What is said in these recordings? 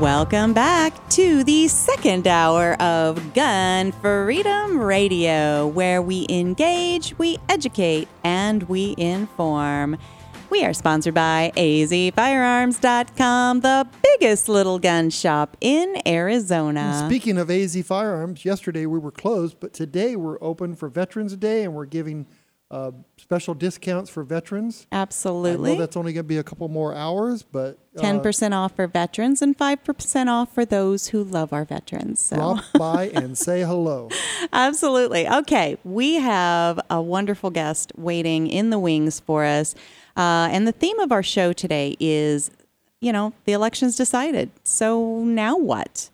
Welcome back to the second hour of Gun Freedom Radio, where we engage, we educate, and we inform. We are sponsored by azfirearms.com, the biggest little gun shop in Arizona. Speaking of AZ Firearms, yesterday we were closed, but today we're open for Veterans Day and we're giving uh, special discounts for veterans. Absolutely. I know that's only going to be a couple more hours, but uh, 10% off for veterans and 5% off for those who love our veterans. So. drop by and say hello. Absolutely. Okay, we have a wonderful guest waiting in the wings for us. Uh, and the theme of our show today is you know, the election's decided. So now what?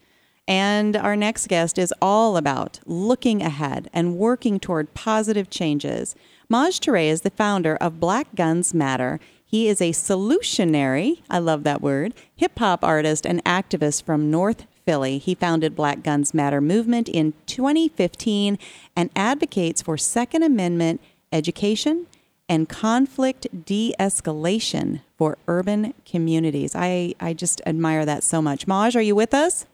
And our next guest is all about looking ahead and working toward positive changes. Maj Toure is the founder of Black Guns Matter. He is a solutionary, I love that word, hip hop artist and activist from North Philly. He founded Black Guns Matter movement in 2015 and advocates for Second Amendment education and conflict de escalation for urban communities. I, I just admire that so much. Maj, are you with us?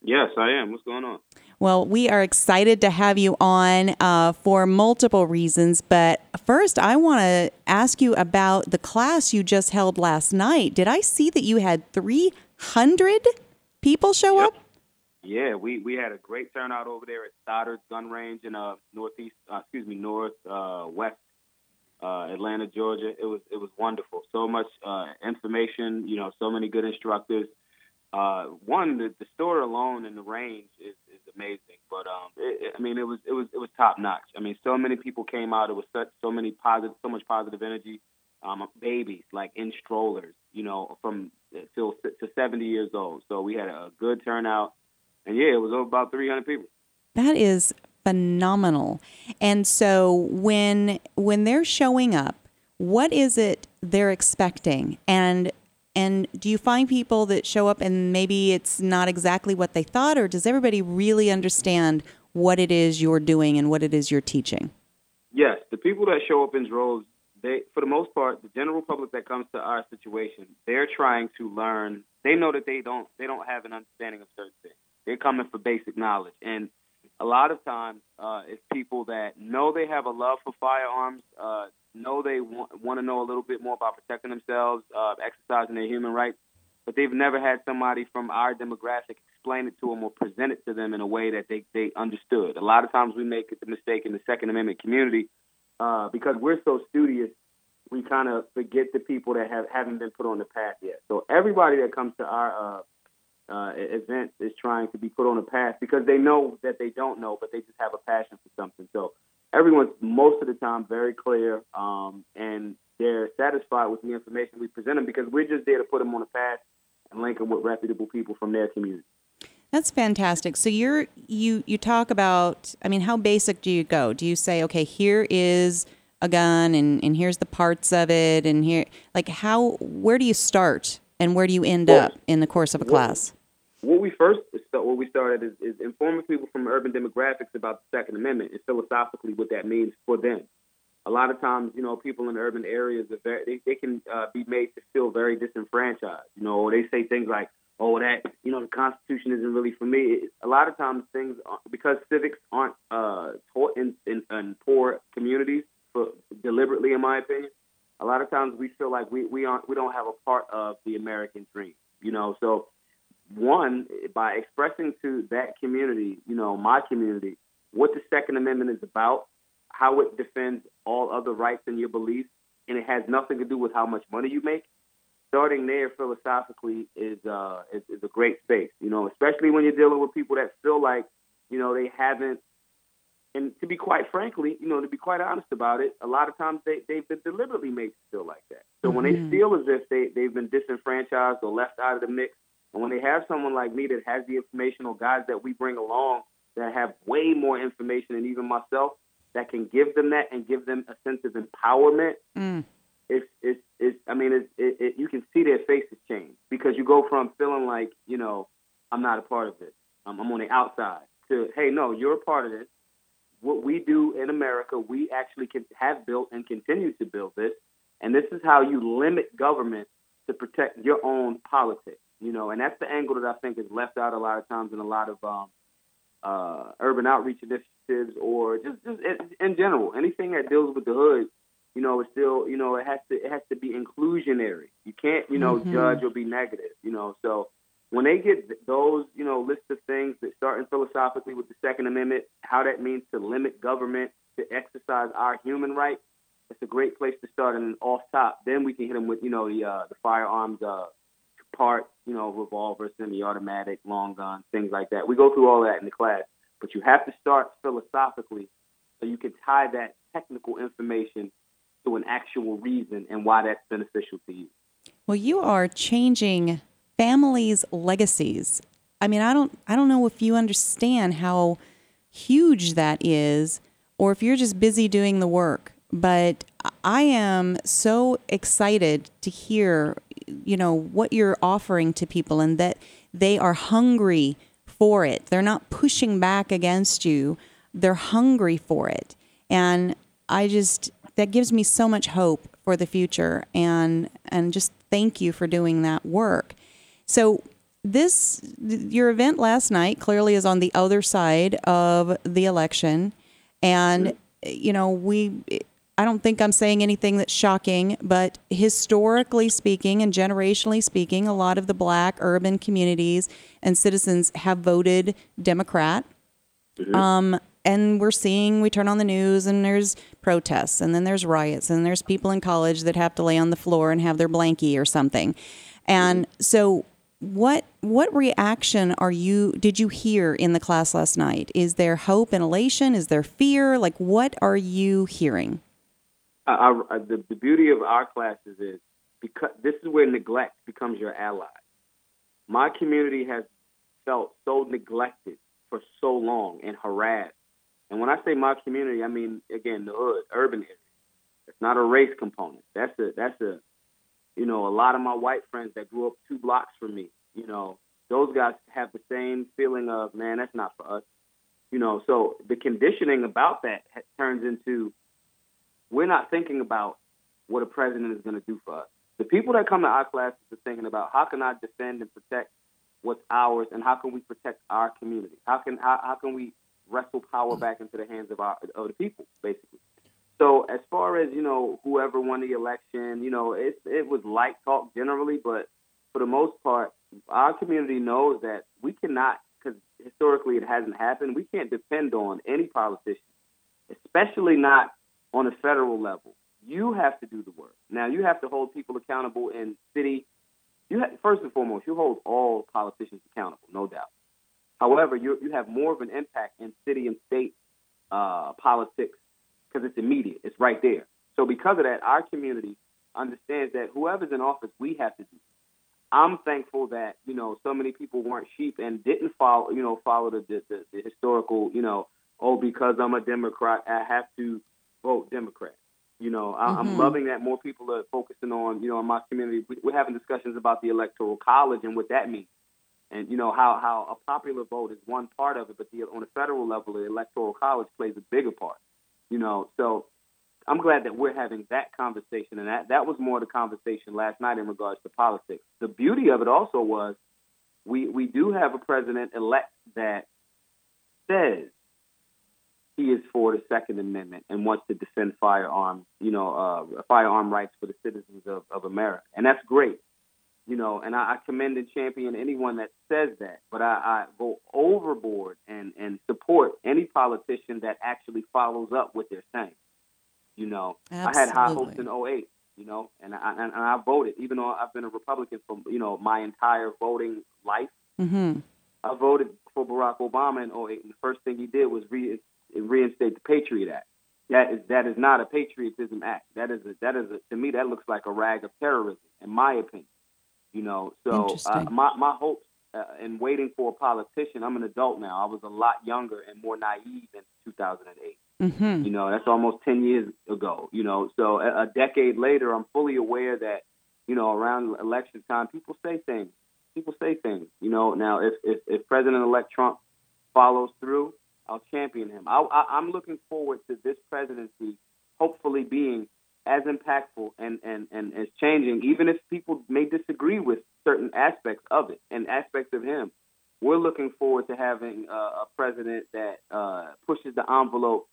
Yes, I am. What's going on? Well, we are excited to have you on uh, for multiple reasons. But first, I want to ask you about the class you just held last night. Did I see that you had 300 people show Yep. up? Yeah, we, we had a great turnout over there at Stoddard's Gun Range in uh northeast, uh, excuse me, north uh, west uh, Atlanta, Georgia. It was it was wonderful. So much uh, information. You know, so many good instructors. Uh, one, the, the store alone and the range is, is amazing. But um, it, it- I mean, it was it was it was top notch. I mean, so many people came out. It was such so many positive, so much positive energy. Um, babies like in strollers, you know, from till to 70 years old. So we had a good turnout, and yeah, it was about 300 people. That is phenomenal. And so when when they're showing up, what is it they're expecting? And and do you find people that show up and maybe it's not exactly what they thought or does everybody really understand what it is you're doing and what it is you're teaching? Yes, the people that show up in droves, they, for the most part, the general public that comes to our situation, they're trying to learn. They know that they don't, they don't have an understanding of certain things. They're coming for basic knowledge, and a lot of times, uh, it's people that know they have a love for firearms, uh, know they want, to know a little bit more about protecting themselves, uh, exercising their human rights, but they've never had somebody from our demographic explain it to them or present it to them in a way that they, they understood. A lot of times we make the mistake in the Second Amendment community uh, because we're so studious, we kind of forget the people that have, haven't been put on the path yet. So everybody that comes to our uh, uh, event is trying to be put on a path because they know that they don't know, but they just have a passion for something. So everyone's most of the time very clear um, and they're satisfied with the information we present them because we're just there to put them on a path and link them with reputable people from their community. That's fantastic. So you're you you talk about I mean how basic do you go? Do you say okay, here is a gun and, and here's the parts of it and here like how where do you start and where do you end well, up in the course of a class? What we first what we started is, is informing people from urban demographics about the Second Amendment and philosophically what that means for them. A lot of times, you know, people in urban areas are very they, they can uh, be made to feel very disenfranchised. You know, they say things like, "Oh, that you know, the Constitution isn't really for me." A lot of times, things because civics aren't uh, taught in, in, in poor communities for deliberately, in my opinion. A lot of times we feel like we, we aren't we don't have a part of the American dream, you know. So one, by expressing to that community, you know, my community, what the Second Amendment is about, how it defends all other rights and your beliefs, and it has nothing to do with how much money you make. Starting there philosophically is uh is, is a great space, you know, especially when you're dealing with people that feel like, you know, they haven't and to be quite frankly, you know, to be quite honest about it, a lot of times they, they've been deliberately made to feel like that. So mm-hmm. when they mm-hmm. feel as if they, they've been disenfranchised or left out of the mix, and when they have someone like me that has the information or guys that we bring along that have way more information than even myself that can give them that and give them a sense of empowerment, mm. it's, it's, it's, I mean, it's, it, it, you can see their faces change because you go from feeling like, you know, I'm not a part of this, um, I'm on the outside, to, hey, no, you're a part of this what we do in America, we actually can have built and continue to build this. And this is how you limit government to protect your own politics, you know. And that's the angle that I think is left out a lot of times in a lot of um, uh, urban outreach initiatives or just, just in general, anything that deals with the hood. You know, it's still, you know, it has to it has to be inclusionary. You can't, you know, mm-hmm. judge or be negative. You know, so when they get those, you know, list of things that starting philosophically with the Second Amendment, how that means to limit government to exercise our human rights, it's a great place to start. And off top, then we can hit them with, you know, the uh, the firearms uh, part, you know, revolver, semi-automatic, long gun, things like that. We go through all that in the class, but you have to start philosophically so you can tie that technical information to an actual reason and why that's beneficial to you. Well, you are changing families' legacies. I mean, I don't I don't know if you understand how huge that is or if you're just busy doing the work, but I am so excited to hear you know what you're offering to people and that they are hungry for it. They're not pushing back against you. They're hungry for it. And I just that gives me so much hope for the future and and just thank you for doing that work. So this your event last night clearly is on the other side of the election and you know we I don't think I'm saying anything that's shocking, but historically speaking and generationally speaking, a lot of the black urban communities and citizens have voted Democrat. Mm-hmm. Um, and we're seeing, we turn on the news and there's protests, and then there's riots, and there's people in college that have to lay on the floor and have their blankie or something. And so what what reaction are you did you hear in the class last night? Is there hope and elation? Is there fear? Like what are you hearing? The, the beauty of our classes is because this is where neglect becomes your ally. My community has felt so neglected for so long and harassed. And when I say my community, I mean again the hood, urban area. It's not a race component. That's a that's a you know, a lot of my white friends that grew up two blocks from me, you know, those guys have the same feeling of, man, that's not for us. You know, so the conditioning about that turns into we're not thinking about what a president is going to do for us. The people that come to our classes are thinking about how can I defend and protect what's ours, and how can we protect our community? How can how, how can we wrestle power back into the hands of our of the people, basically? So as far as you know, whoever won the election, you know, it it was light talk generally, but for the most part, our community knows that we cannot, because historically it hasn't happened. We can't depend on any politician, especially not on a federal level. You have to do the work. Now you have to hold people accountable in city. You have, first and foremost, you hold all politicians accountable, no doubt. However, you you have more of an impact in city and state uh, politics because it's immediate. It's right there. So because of that, our community understands that whoever's in office, we have to do. I'm thankful that you know so many people weren't sheep and didn't follow you know follow the the, the, historical you know oh because I'm a Democrat I have to vote Democrat. You know, I, Mm-hmm. I'm loving that more people are focusing on, you know, in my community, we, we're having discussions about the electoral college and what that means. And, you know, how, how a popular vote is one part of it, but the, on a federal level, the electoral college plays a bigger part. You know, so I'm glad that we're having that conversation, and that that was more the conversation last night in regards to politics. The beauty of it also was we we do have a president elect that says he is for the Second Amendment and wants to defend firearms, you know, uh, firearm rights for the citizens of, of America, and that's great. You know, and I, I commend and champion anyone that says that, but I, I go overboard and and support any politician that actually follows up what they're saying. You know, Absolutely. I had high hopes in 08, you know, and I, and, and I voted, even though I've been a Republican for, you know, my entire voting life. Mm-hmm. I voted for Barack Obama in 08, and the first thing he did was re- reinstate the Patriot Act. That is that is not a patriotism act. That is a, that is a, to me that looks like a rag of terrorism, in my opinion. You know, so uh, my my hopes uh, in waiting for a politician. I'm an adult now. I was a lot younger and more naive in 2008. Mm-hmm. You know, that's almost 10 years ago, you know. So a, a decade later, I'm fully aware that, you know, around election time, people say things. People say things, you know. Now, if, if, if President elect Trump follows through, I'll champion him. I, I, I'm looking forward to this presidency hopefully being as impactful and, and, and as changing, even if people may disagree with certain aspects of it and aspects of him. We're looking forward to having uh, a president that uh, pushes the envelope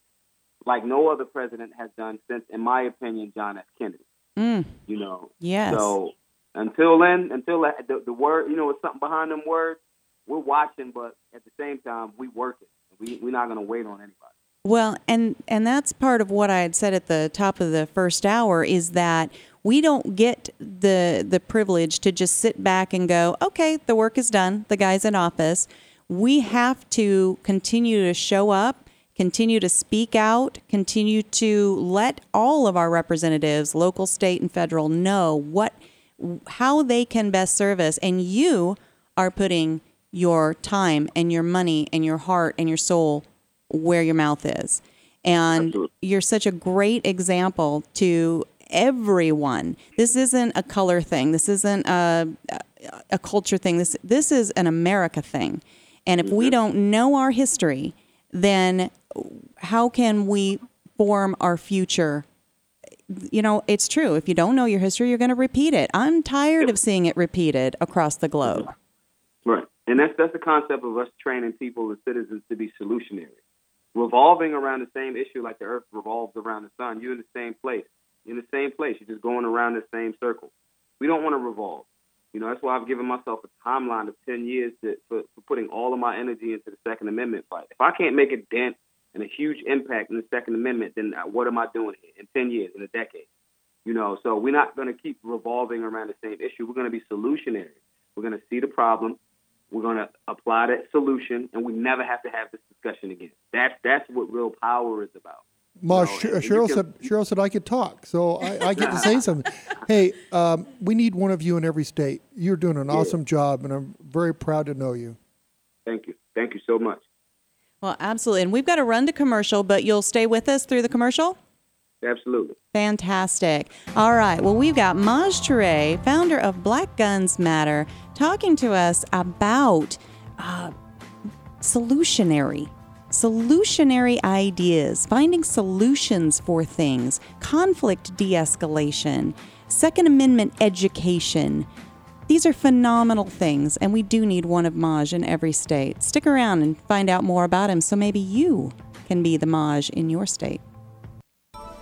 like no other president has done since, in my opinion, John F. Kennedy. Mm. You know, Yes. so until then, until the, the, the word, you know, it's something behind them words. We're watching, but at the same time, we working. We we're not going to wait on anybody. Well, and and that's part of what I had said at the top of the first hour is that we don't get the the privilege to just sit back and go, okay, the work is done, the guy's in office. We have to continue to show up, continue to speak out, continue to let all of our representatives, local, state, and federal, know what how they can best serve us. And you are putting your time and your money and your heart and your soul where your mouth is. And Absolutely. you're such a great example to everyone. This isn't a color thing. This isn't a, a culture thing. This this is an America thing. And if we mm-hmm. don't know our history, then how can we form our future? You know, it's true. If you don't know your history, you're going to repeat it. I'm tired of seeing it repeated across the globe. Right. And that's that's the concept of us training people and citizens to be solutionary. Revolving around the same issue like the earth revolves around the sun. You're in the same place. In the same place. You're just going around the same circle. We don't want to revolve. You know, that's why I've given myself a timeline of 10 years to, for, for putting all of my energy into the Second Amendment fight. If I can't make a dent and a huge impact in the Second Amendment, then uh, what am I doing here in 10 years, in a decade? You know, so we're not going to keep revolving around the same issue. We're going to be solutionary. We're going to see the problem. We're going to apply that solution, and we never have to have this discussion again. That's that's what real power is about. Maj, No, Sh- Cheryl can- said Cheryl said I could talk, so I, I get to say something. Hey, um, we need one of you in every state. You're doing an awesome job, and I'm very proud to know you. Thank you. Thank you so much. Well, absolutely. And we've got to run to commercial, but you'll stay with us through the commercial? Absolutely. Fantastic. All right. Well, we've got Maj Toure, founder of Black Guns Matter, talking to us about uh, solutionary. Solutionary ideas, finding solutions for things, conflict de escalation, Second Amendment education. These are phenomenal things, and we do need one of Maj in every state. Stick around and find out more about him so maybe you can be the Maj in your state.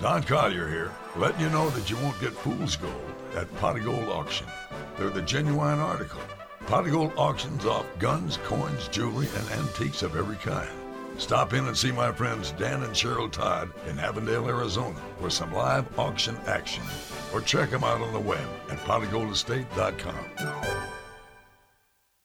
Don Collier here, letting you know that you won't get fool's gold at Pot of Gold Auction. They're the genuine article. Pot of Gold auctions off guns, coins, jewelry, and antiques of every kind. Stop in and see my friends Dan and Cheryl Todd in Avondale, Arizona for some live auction action. Or check them out on the web at potofgoldestate.com.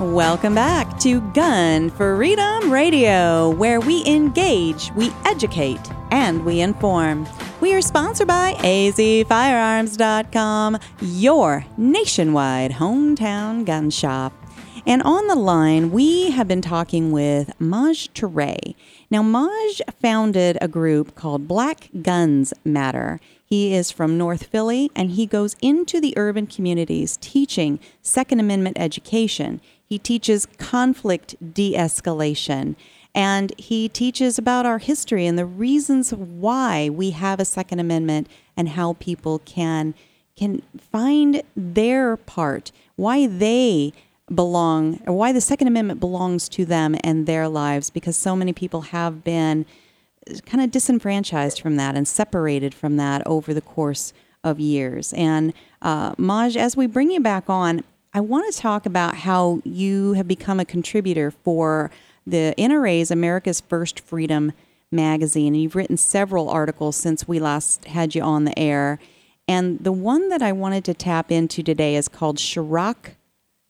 Welcome back to Gun Freedom Radio, where we engage, we educate, and we inform. We are sponsored by azfirearms.com, your nationwide hometown gun shop. And on the line, we have been talking with Maj Toure. Now, Maj founded a group called Black Guns Matter. He is from North Philly and he goes into the urban communities teaching Second Amendment education. He teaches conflict de escalation and he teaches about our history and the reasons why we have a Second Amendment and how people can can find their part, why they belong or why the Second Amendment belongs to them and their lives because so many people have been kind of disenfranchised from that and separated from that over the course of years. And uh, Maj, as we bring you back on, I want to talk about how you have become a contributor for the NRA's America's First Freedom magazine. And you've written several articles since we last had you on the air. And the one that I wanted to tap into today is called Chiraq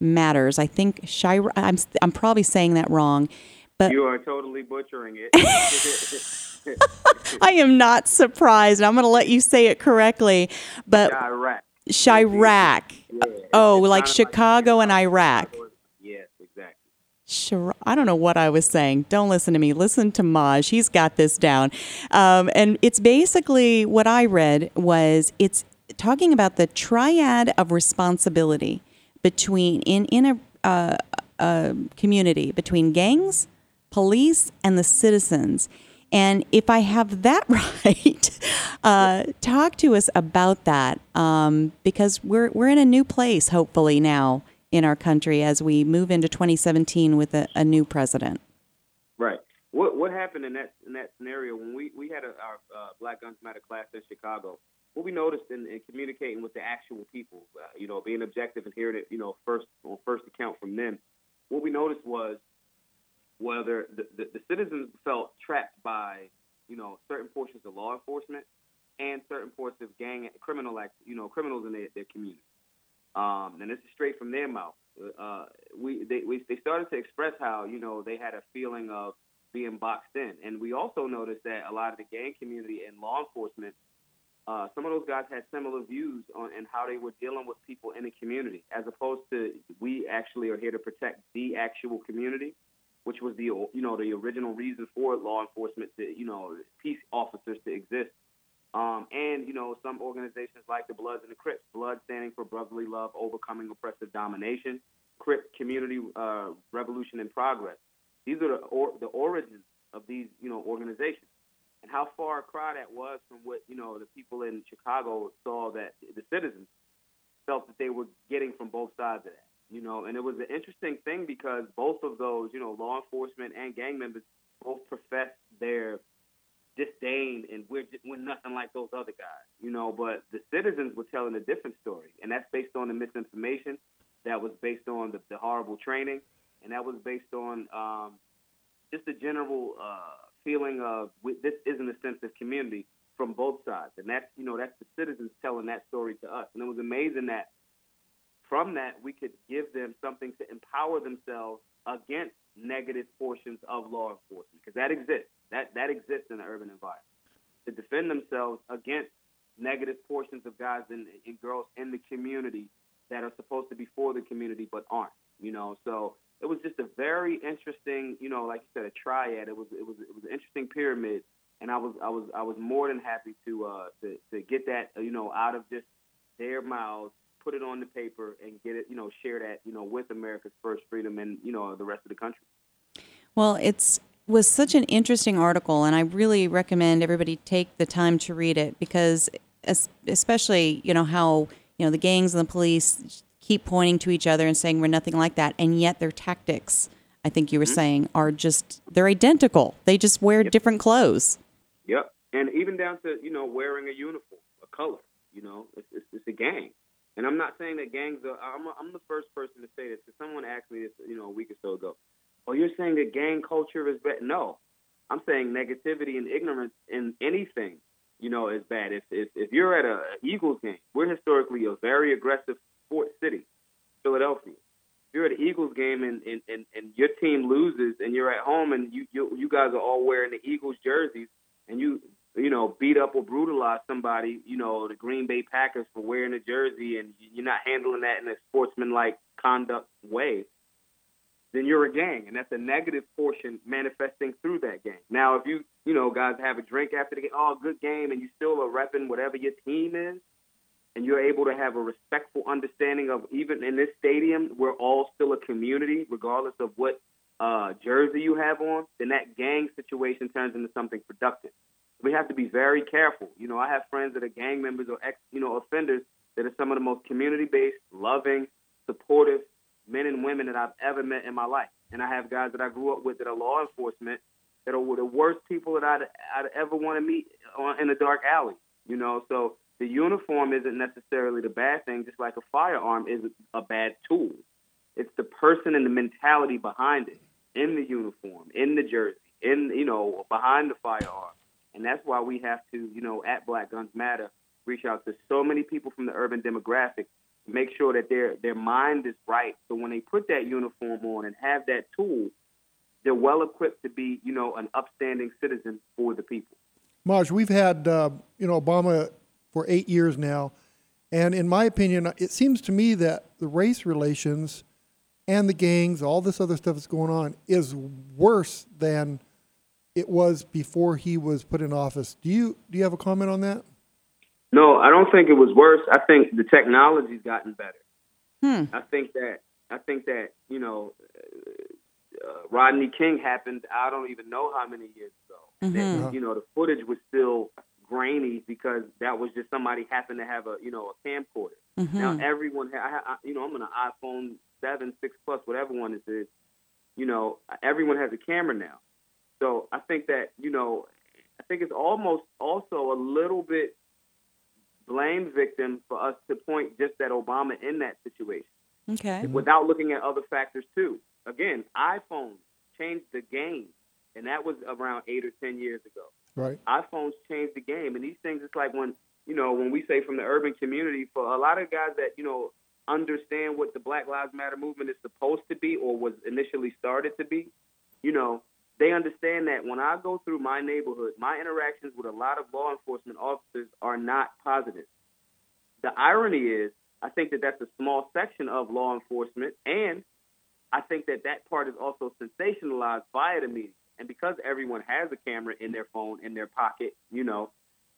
Matters. I think Chirac, I'm, I'm probably saying that wrong. But you are totally butchering it. I am not surprised. I'm going to let you say it correctly. But Chirac. Chiraq. Yeah. Oh, like Chicago and Iraq. Yes, exactly. Sure. I don't know what I was saying. Don't listen to me. Listen to Maj. He's got this down. Um, and it's basically what I read was it's talking about the triad of responsibility between in in a, uh, a community between gangs, police, and the citizens. And if I have that right, uh, talk to us about that um, because we're we're in a new place, hopefully now in our country as we move into 2017 with a, a new president. Right. What what happened in that in that scenario when we we had a, our uh, Black Guns Matter class in Chicago? What we noticed in, in communicating with the actual people, uh, you know, being objective and hearing it, you know, first on first account from them, what we noticed was whether the, the, the citizens felt trapped by, you know, certain portions of law enforcement and certain portions of gang criminal act, you know, criminals in their, their community. Um, and this is straight from their mouth. Uh, we, they, we, they started to express how, you know, they had a feeling of being boxed in. And we also noticed that a lot of the gang community and law enforcement, uh, some of those guys had similar views on and how they were dealing with people in the community, as opposed to we actually are here to protect the actual community which was the you know the original reason for law enforcement to you know peace officers to exist. Um, and you know some organizations like the Bloods and the Crips, Blood standing for brotherly love, overcoming oppressive domination, Crip community uh, revolution and progress. These are the or, the origins of these you know organizations, and how far a cry that was from what you know the people in Chicago saw that the citizens felt that they were getting from both sides of that you know, and it was an interesting thing because both of those, you know, law enforcement and gang members both professed their disdain and we're just, we're nothing like those other guys, you know. But the citizens were telling a different story, and that's based on the misinformation, that was based on the, the horrible training, and that was based on um, just a general uh, feeling of this isn't a sense of community from both sides, and that's you know that's the citizens telling that story to us, and it was amazing that from that, we could give them something to empower themselves against negative portions of law enforcement because that exists. That that exists in the urban environment to defend themselves against negative portions of guys and, and girls in the community that are supposed to be for the community but aren't. You know, so it was just a very interesting, you know, like you said, a triad. It was it was it was an interesting pyramid, and I was I was I was more than happy to uh to to get that you know out of just their mouths, put it on the paper, and get it you know share that you know with America's first freedom and you know the rest of the country. Well, it's was such an interesting article, and I really recommend everybody take the time to read it because, especially you know how you know the gangs and the police keep pointing to each other and saying we're nothing like that, and yet their tactics, I think you were mm-hmm. saying, are just they're identical. They just wear yep. different clothes. Yep, and even down to you know wearing a uniform, a color. You know, it's, it's, it's a gang. And I'm not saying that gangs are. I'm, I'm the first person to say this because someone asked me this, you know, a week or so ago. Oh, you're saying that gang culture is bad? No, I'm saying negativity and ignorance in anything, you know, is bad. If if, if you're at a Eagles game, we're historically a very aggressive sports city, Philadelphia. If you're at an Eagles game and, and, and, and your team loses and you're at home and you, you you guys are all wearing the Eagles jerseys and you you know beat up or brutalize somebody, you know, the Green Bay Packers for wearing a jersey and you're not handling that in a sportsmanlike conduct way then you're a gang, and that's a negative portion manifesting through that gang. Now, if you, you know, guys have a drink after the game, oh, good game, and you still are repping whatever your team is, and you're able to have a respectful understanding of even in this stadium, we're all still a community, regardless of what uh, jersey you have on, then that gang situation turns into something productive. We have to be very careful. You know, I have friends that are gang members or ex, you know, offenders that are some of the most community-based, loving, supportive, men and women that I've ever met in my life. And I have guys that I grew up with that are law enforcement that are the worst people that I'd, I'd ever want to meet on, in a dark alley. You know, so the uniform isn't necessarily the bad thing, just like a firearm is a bad tool. It's the person and the mentality behind it, in the uniform, in the jersey, in you know, behind the firearm. And that's why we have to, you know, at Black Guns Matter, reach out to so many people from the urban demographic make sure that their their mind is right. So when they put that uniform on and have that tool, they're well equipped to be, you know, an upstanding citizen for the people. Maj, we've had uh, you know Obama for eight years now, and in my opinion, it seems to me that the race relations and the gangs, all this other stuff that's going on, is worse than it was before he was put in office. Do you do you have a comment on that? No, I don't think it was worse. I think the technology's gotten better. Hmm. I think that I think that you know, uh, Rodney King happened. I don't even know how many years ago. Mm-hmm. That, you know, the footage was still grainy because that was just somebody happened to have a you know a camcorder. Mm-hmm. Now everyone, ha- I, you know, I'm on an iPhone seven, six plus, whatever one it is. You know, everyone has a camera now. So I think that you know, I think it's almost also a little bit blame victim for us to point just at Obama in that situation. Okay. Mm-hmm. Without looking at other factors too. Again, iPhones changed the game, and that was around eight or ten years ago. Right. iPhones changed the game, and these things. It's like when you know when we say from the urban community for a lot of guys that you know understand what the Black Lives Matter movement is supposed to be or was initially started to be. You know, they understand that when I go through my neighborhood, my interactions with a lot of law enforcement officers are not positive. The irony is, I think that that's a small section of law enforcement, and I think that that part is also sensationalized via the media. And because everyone has a camera in their phone in their pocket, you know,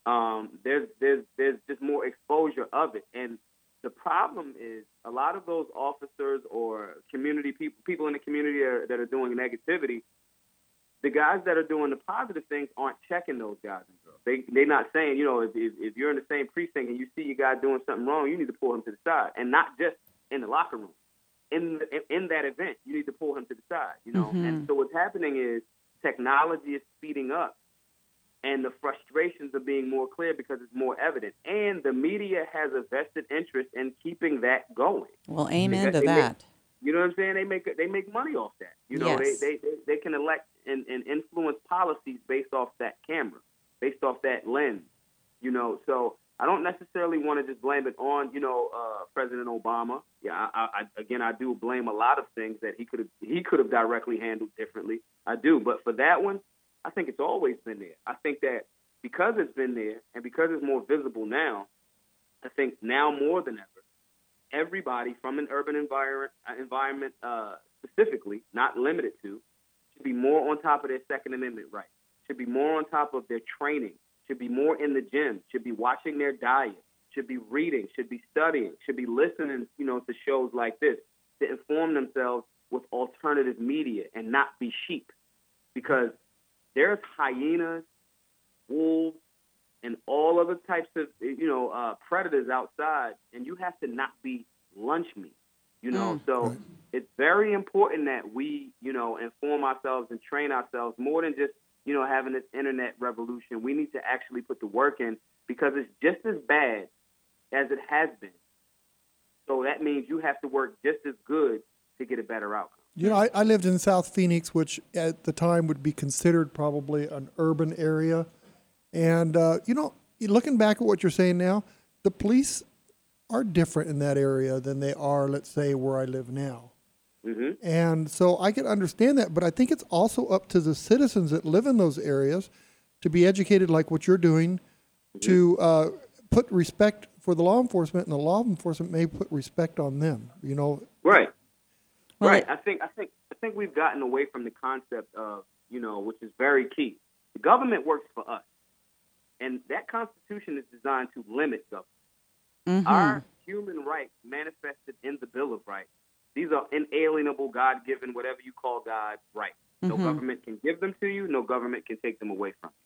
um, there's there's there's just more exposure of it. And the problem is a lot of those officers or community people people in the community are, that are doing negativity the guys that are doing the positive things aren't checking those guys and girls. They they're not saying, you know, if, if, if you're in the same precinct and you see your guy doing something wrong, you need to pull him to the side, and not just in the locker room. In the, in that event, you need to pull him to the side. You know, mm-hmm. and so what's happening is technology is speeding up, and the frustrations are being more clear because it's more evident, and the media has a vested interest in keeping that going. Well, amen to that. Make, you know what I'm saying? They make they make money off that. You know, yes. they, they they can elect and, and influence policies based off that camera, based off that lens. You know, so I don't necessarily want to just blame it on you know uh, President Obama. Yeah, I, I, again I do blame a lot of things that he could have he could have directly handled differently. I do, but for that one, I think it's always been there. I think that because it's been there and because it's more visible now, I think now more than ever, everybody from an urban environment, uh, environment uh, specifically, not limited to, should be more on top of their Second Amendment rights, should be more on top of their training, should be more in the gym, should be watching their diet, should be reading, should be studying, should be listening, you know, to shows like this to inform themselves with alternative media and not be sheep. Because there's hyenas, wolves, and all other types of you know uh, predators outside, and you have to not be lunch meat. You know, Mm. so it's very important that we you know inform ourselves and train ourselves more than just you know having this internet revolution. We need to actually put the work in because it's just as bad as it has been. So that means you have to work just as good to get a better outcome. You know, I, I lived in South Phoenix, which at the time would be considered probably an urban area. And, uh, you know, looking back at what you're saying now, the police are different in that area than they are, let's say, where I live now. hmm And so I can understand that, but I think it's also up to the citizens that live in those areas to be educated like what you're doing, to uh, put respect for the law enforcement, and the law enforcement may put respect on them. You know, Right. Well, right. I think I think I think we've gotten away from the concept of you know, which is very key. The government works for us, and that Constitution is designed to limit government. mhm. Our human rights manifested in the Bill of Rights. These are inalienable, God-given, whatever you call God, rights. No Mhm. government can give them to you. No government can take them away from you.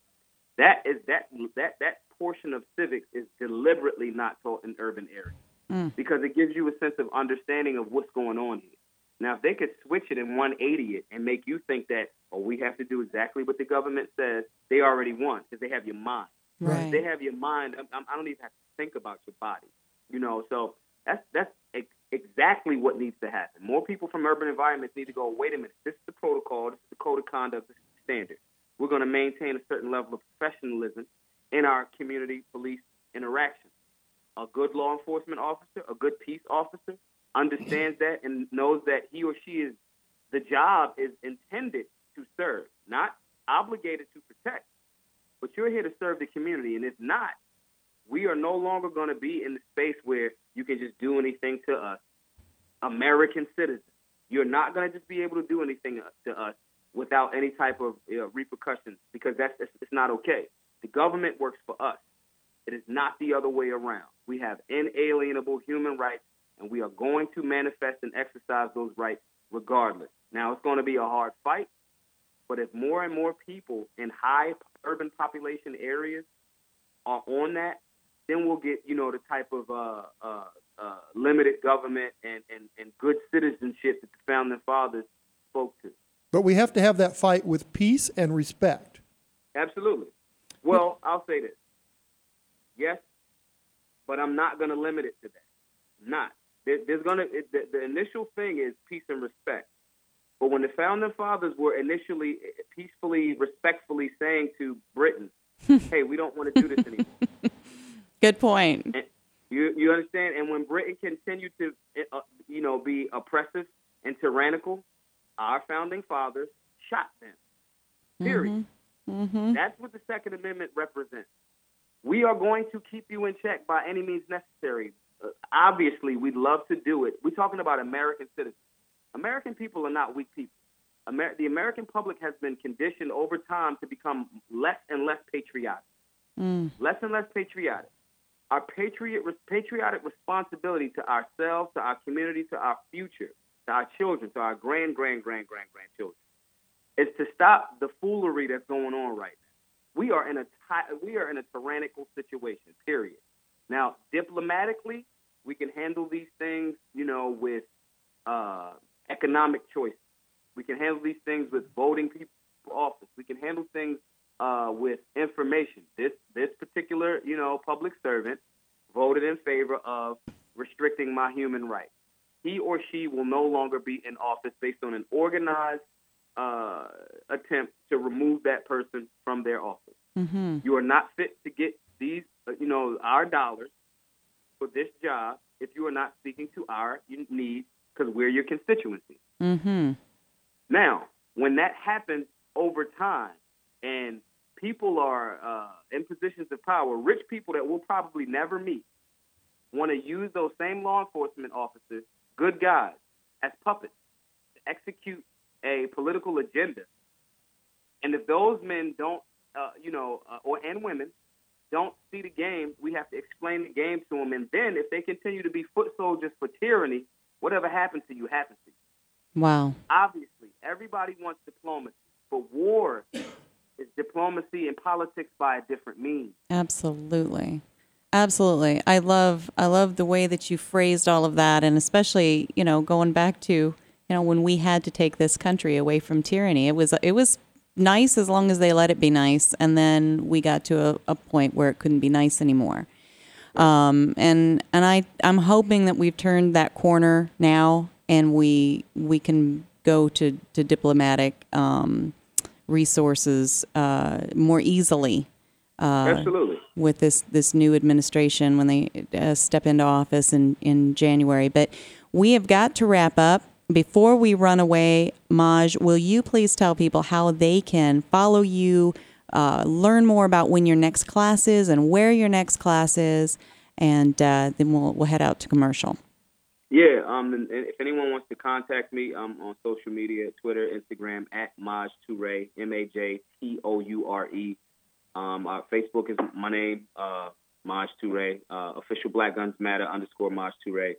That is that that that portion of civics is deliberately not taught in urban areas Mm. because it gives you a sense of understanding of what's going on here. Now, if they could switch it and 180 it and make you think that, oh, we have to do exactly what the government says, they already won because they have your mind. Right. They have your mind. Um, um, I'm, I'm- don't even have to think about your body. You know, so that's that's ex- exactly what needs to happen. More people from urban environments need to go. Wait a minute. This is the protocol. This is the code of conduct. This is the standard. We're going to maintain a certain level of professionalism in our community police interaction. A good law enforcement officer, a good peace officer, understands that and knows that he or she is the job is intended to serve, not obligated to protect. But you're here to serve the community, and if not, we are no longer going to be in the space where you can just do anything to us. American citizens, you're not going to just be able to do anything uh, to us without any type of you know, repercussions because that's it's not okay. The government works for us. It is not the other way around. We have inalienable human rights, and we are going to manifest and exercise those rights regardless. Now, it's going to be a hard fight, but if more and more people in high urban population areas are on that, then we'll get you know the type of uh, uh, uh, limited government and, and, and good citizenship that the founding fathers spoke to. but we have to have that fight with peace and respect. Absolutely. Well, I'll say this. Yes, but I'm not going to limit it to that. I'm not. There, there's going to the, the initial thing is peace and respect. But when the founding fathers were initially peacefully, respectfully saying to Britain, "Hey, we don't want to do this anymore," Good point. and you you understand? And when Britain continued to, uh, you know, be oppressive and tyrannical, our founding fathers shot them. Period. Mm-hmm. That's what the Second Amendment represents. We are going to keep you in check by any means necessary. Uh, obviously, we'd love to do it. We're talking about American citizens. American people are not weak people. Amer- the American public has been conditioned over time to become less and less patriotic. Mm. Less and less patriotic. Our patriot, patriotic responsibility to ourselves, to our community, to our future, to our children, to our grand, grand, grand, grand, grandchildren, is to stop the foolery that's going on right now. We are in a ty- we are in a tyrannical situation. Period. Now, diplomatically, we can handle these things, you know, with uh, economic choices. We can handle these things with voting people for office. We can handle things uh, with information. This this particular, you know, public servant voted in favor of restricting my human rights. He or she will no longer be in office based on an organized uh, attempt to remove that person from their office. Mm-hmm. You are not fit to get these, uh, you know, our dollars for this job if you are not speaking to our needs because we're your constituency. Mm-hmm. Now, when that happens over time and people are uh, in positions of power, rich people that we'll probably never meet, want to use those same law enforcement officers, good guys, as puppets to execute a political agenda. And if those men don't, uh, you know, uh, or and women don't see the game, we have to explain the game to them. And then if they continue to be foot soldiers for tyranny, whatever happens to you happens to you. Wow. Obviously, everybody wants diplomacy, but war is diplomacy and politics by a different means. Absolutely. Absolutely. I love I love the way that you phrased all of that and especially, you know, going back to, you know, when we had to take this country away from tyranny. It was it was nice as long as they let it be nice and then we got to a, a point where it couldn't be nice anymore. Um, and and I I'm hoping that we've turned that corner now and we we can go to, to diplomatic um, resources uh, more easily uh, Absolutely. with this this new administration when they uh, step into office in in January. But we have got to wrap up. Before we run away, Maj, will you please tell people how they can follow you, uh, learn more about when your next class is and where your next class is, and uh, then we'll we'll head out to commercial. Yeah, um, and if anyone wants to contact me, I'm on social media, Twitter, Instagram, at Maj Toure, M-A-J-T-O-U-R-E. Um, uh, Facebook is my name, uh, Maj Toure, uh, official Black Guns Matter underscore Maj Toure.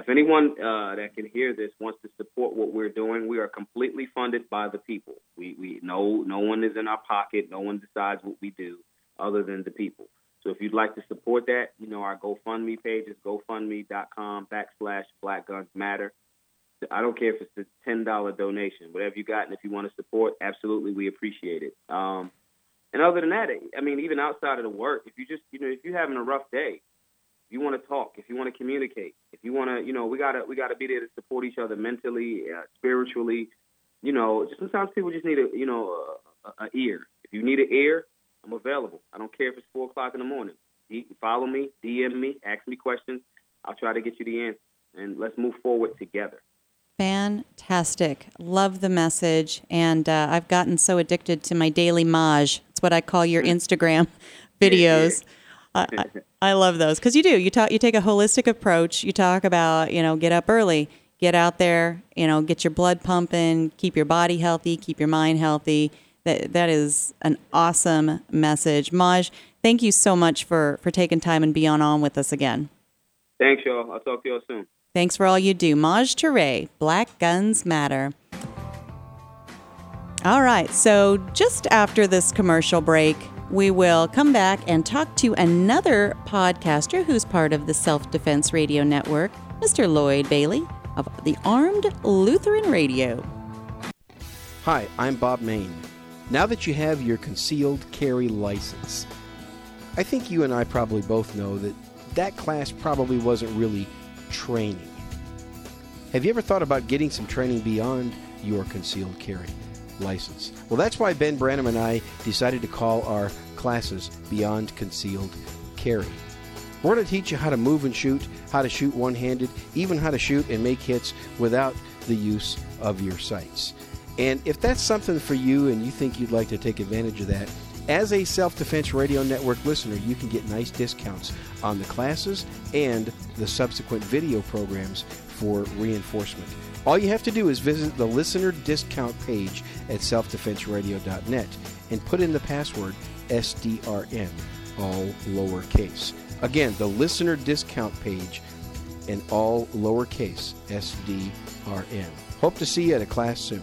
If anyone uh, that can hear this wants to support what we're doing, we are completely funded by the people. We, we no no one is in our pocket. No one decides what we do other than the people. So if you'd like to support that, you know our GoFundMe page is GoFundMe.com backslash Black Guns Matter. I don't care if it's a ten dollar donation, whatever you got, and if you want to support, absolutely, we appreciate it. Um, and other than that, I mean, even outside of the work, if you just, you know, if you're having a rough day, if you want to talk, if you want to communicate, if you want to, you know, we gotta we gotta be there to support each other mentally, uh, spiritually. You know, sometimes people just need a, you know, a, ear. If you need an ear, I'm available. I don't care if it's four o'clock in the morning. Follow me, DM me, ask me questions. I'll try to get you the answer, and let's move forward together. Fantastic. Love the message. And uh, I've gotten so addicted to my daily Maj. It's what I call your Instagram videos. I, I, I love those because you do. You talk. You take a holistic approach. You talk about you know get up early, get out there, you know get your blood pumping, keep your body healthy, keep your mind healthy. That that is an awesome message, Maj. Thank you so much for for taking time and being on with us again. Thanks, y'all. I'll talk to y'all soon. Thanks for all you do. Maj Toure, Black Guns Matter. All right, so just after this commercial break, we will come back and talk to another podcaster who's part of the Self Defense Radio Network, Mr. Lloyd Bailey of the Armed Lutheran Radio. Hi, I'm Bob Mayne. Now that you have your concealed carry license, I think you and I probably both know that that class probably wasn't really training. Have you ever thought about getting some training beyond your concealed carry license? Well, that's why Ben Branam and I decided to call our classes Beyond Concealed Carry. We're going to teach you how to move and shoot, how to shoot one handed, even how to shoot and make hits without the use of your sights. And if that's something for you and you think you'd like to take advantage of that, as a Self Defense Radio Network listener, you can get nice discounts on the classes and the subsequent video programs for reinforcement. All you have to do is visit the listener discount page at selfdefenseradio.net and put in the password SDRN, all lowercase. Again, the listener discount page and all lowercase SDRN. Hope to see you at a class soon.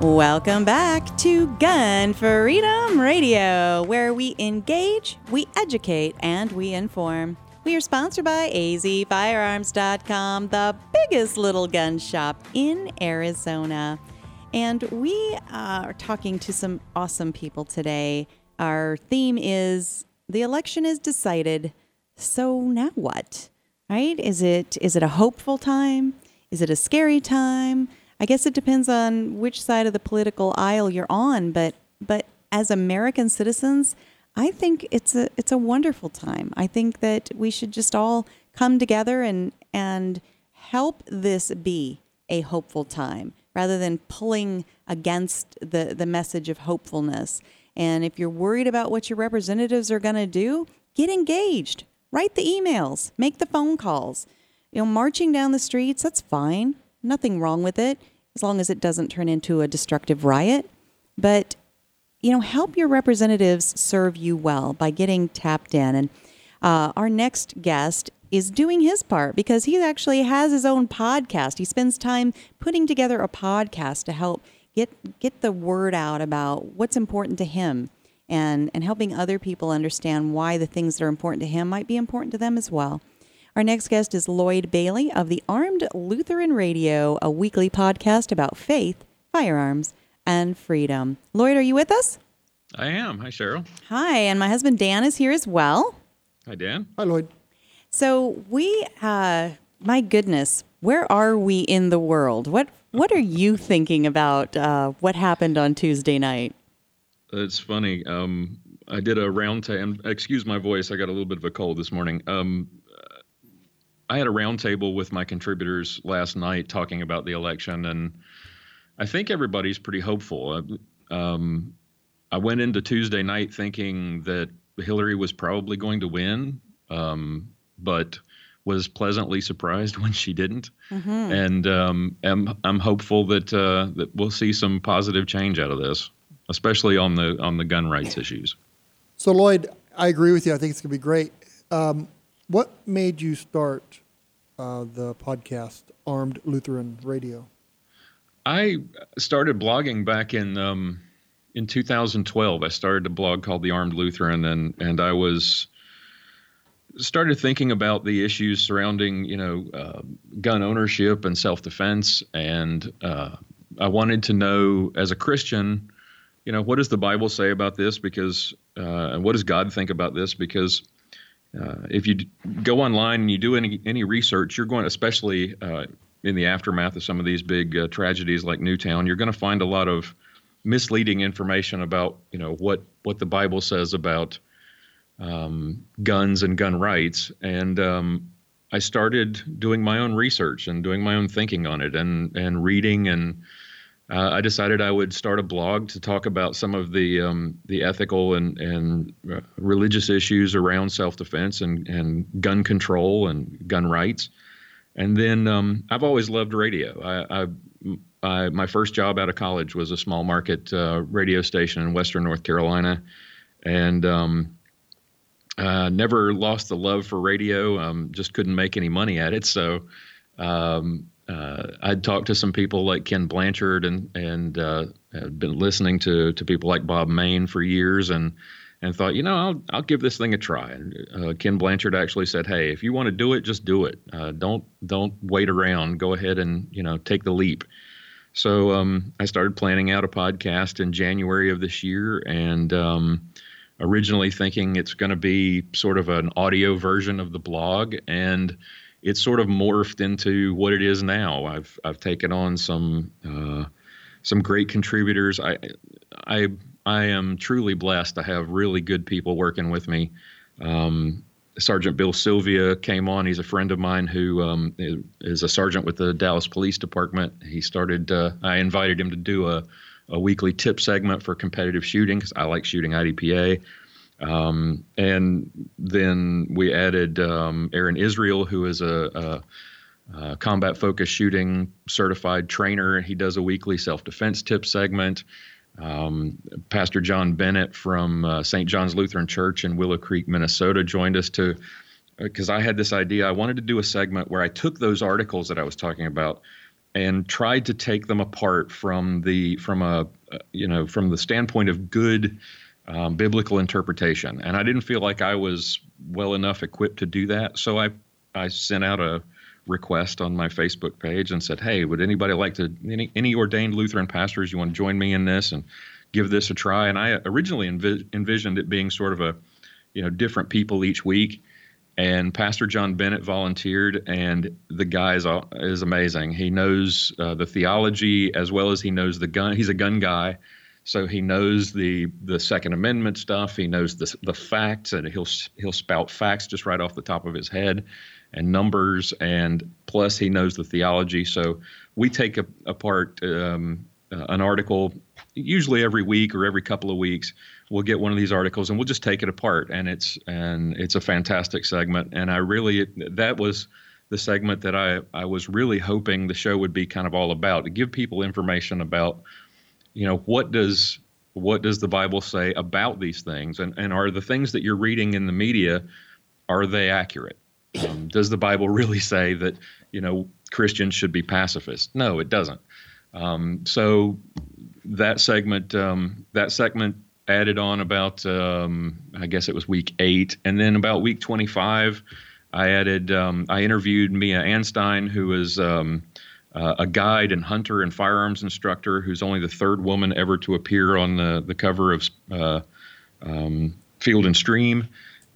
Welcome back to Gun Freedom Radio, where we engage, we educate, and we inform. We are sponsored by azfirearms.com, the biggest little gun shop in Arizona. And we are talking to some awesome people today. Our theme is the election is decided. So now what? Right? Is it is it a hopeful time? Is it a scary time? I guess it depends on which side of the political aisle you're on, but but as American citizens, I think it's a it's a wonderful time. I think that we should just all come together and and help this be a hopeful time rather than pulling against the the message of hopefulness. And if you're worried about what your representatives are going to do, get engaged. Write the emails, make the phone calls. You know, marching down the streets, that's fine. Nothing wrong with it as long as it doesn't turn into a destructive riot. But, you know, help your representatives serve you well by getting tapped in. And uh, our next guest is doing his part because he actually has his own podcast. He spends time putting together a podcast to help get get the word out about what's important to him and and helping other people understand why the things that are important to him might be important to them as well. Our next guest is Lloyd Bailey of the Armed Lutheran Radio, a weekly podcast about faith, firearms, and freedom. Lloyd, are you with us? I am. Hi, Cheryl. Hi, and my husband Dan is here as well. Hi, Dan. Hi, Lloyd. So we, uh, my goodness, where are we in the world? What What are you thinking about uh, what happened on Tuesday night? It's funny. Um, I did a roundtable. And excuse my voice. I got a little bit of a cold this morning. Um, I had a roundtable with my contributors last night talking about the election, and I think everybody's pretty hopeful. Um, I went into Tuesday night thinking that Hillary was probably going to win, um, but was pleasantly surprised when she didn't, mm-hmm. and um, am, I'm hopeful that uh, that we'll see some positive change out of this, especially on the on the gun rights issues. So Lloyd, I agree with you. I think it's going to be great. Um, what made you start uh, the podcast Armed Lutheran Radio? I started blogging back in um, in 2012. I started a blog called The Armed Lutheran, and and I was started thinking about the issues surrounding you know uh, gun ownership and self defense, and uh, I wanted to know as a Christian, you know, what does the Bible say about this? Because uh, and what does God think about this? Because uh, if you go online and you do any any research, you're going, especially uh, in the aftermath of some of these big uh, tragedies like Newtown, you're going to find a lot of misleading information about you know what what the Bible says about um, guns and gun rights. And um, I started doing my own research and doing my own thinking on it, and and reading and uh, I decided I would start a blog to talk about some of the um, the ethical and and uh, religious issues around self-defense and and gun control and gun rights. And then um, I've always loved radio. I, I, I, my first job out of college was a small market uh, radio station in Western North Carolina, and um, uh, never lost the love for radio. Um, just couldn't make any money at it, so um, uh, I'd talked to some people like Ken Blanchard and and uh, had been listening to to people like Bob Mayne for years and and thought you know I'll I'll give this thing a try. And uh, Ken Blanchard actually said, hey, if you want to do it, just do it. Uh, don't don't wait around. Go ahead and you know take the leap. So um, I started planning out a podcast in January of this year and. Um, originally thinking it's going to be sort of an audio version of the blog and it's sort of morphed into what it is now. I've I've taken on some uh, some great contributors. I I I am truly blessed to have really good people working with me. Um, Sergeant Bill Sylvia came on. He's a friend of mine who um, is a sergeant with the Dallas Police Department. He started. Uh, I invited him to do a, a weekly tip segment for competitive shooting because I like shooting IDPA. Um, and then we added um, Aaron Israel, who is a, a, a combat focused shooting certified trainer. He does a weekly self defense tip segment. Um, Pastor John Bennett from uh, St. John's Lutheran Church in Willow Creek, Minnesota, joined us to because uh, I had this idea. I wanted to do a segment where I took those articles that I was talking about and tried to take them apart from the from a uh, you know from the standpoint of good um, biblical interpretation. And I didn't feel like I was well enough equipped to do that, so I I sent out a request on my Facebook page and said, "Hey, would anybody like to any, any ordained Lutheran pastors you want to join me in this and give this a try?" And I originally envi- envisioned it being sort of a, you know, different people each week. And Pastor John Bennett volunteered, and the guy is, is amazing. He knows uh, the theology as well as he knows the gun. He's a gun guy, so he knows the the Second Amendment stuff. He knows the the facts, and he'll he'll spout facts just right off the top of his head and numbers, and plus he knows the theology. So we take a, apart um, uh, an article usually every week or every couple of weeks. We'll get one of these articles and we'll just take it apart, and it's and it's a fantastic segment. And I really that was the segment that I I was really hoping the show would be kind of all about to give people information about you know what does what does the Bible say about these things, and and are the things that you're reading in the media are they accurate? Um, does the Bible really say that you know Christians should be pacifists? No, it doesn't. Um, so that segment um, that segment added on about um, I guess it was week eight, and then about week 25, I added um, I interviewed Mia Anstine, who is um, uh, a guide and hunter and firearms instructor, who's only the third woman ever to appear on the the cover of uh, Field and Stream,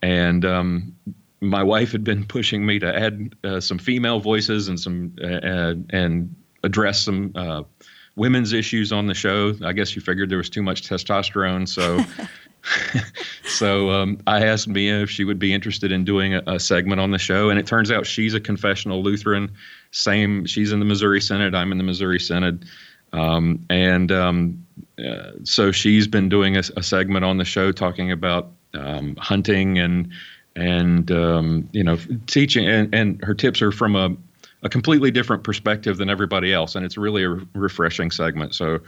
and um, my wife had been pushing me to add uh, some female voices and some uh, and address some uh, women's issues on the show. I guess you figured there was too much testosterone, so so um, I asked Mia if she would be interested in doing a, a, segment on the show, and it turns out she's a confessional Lutheran. Same, she's in the Missouri Synod. I'm in the Missouri Synod. Um, and um, uh, so she's been doing a, a, segment on the show talking about um, hunting and and um, you know teaching and, and her tips are from a, a completely different perspective than everybody else and it's really a refreshing segment so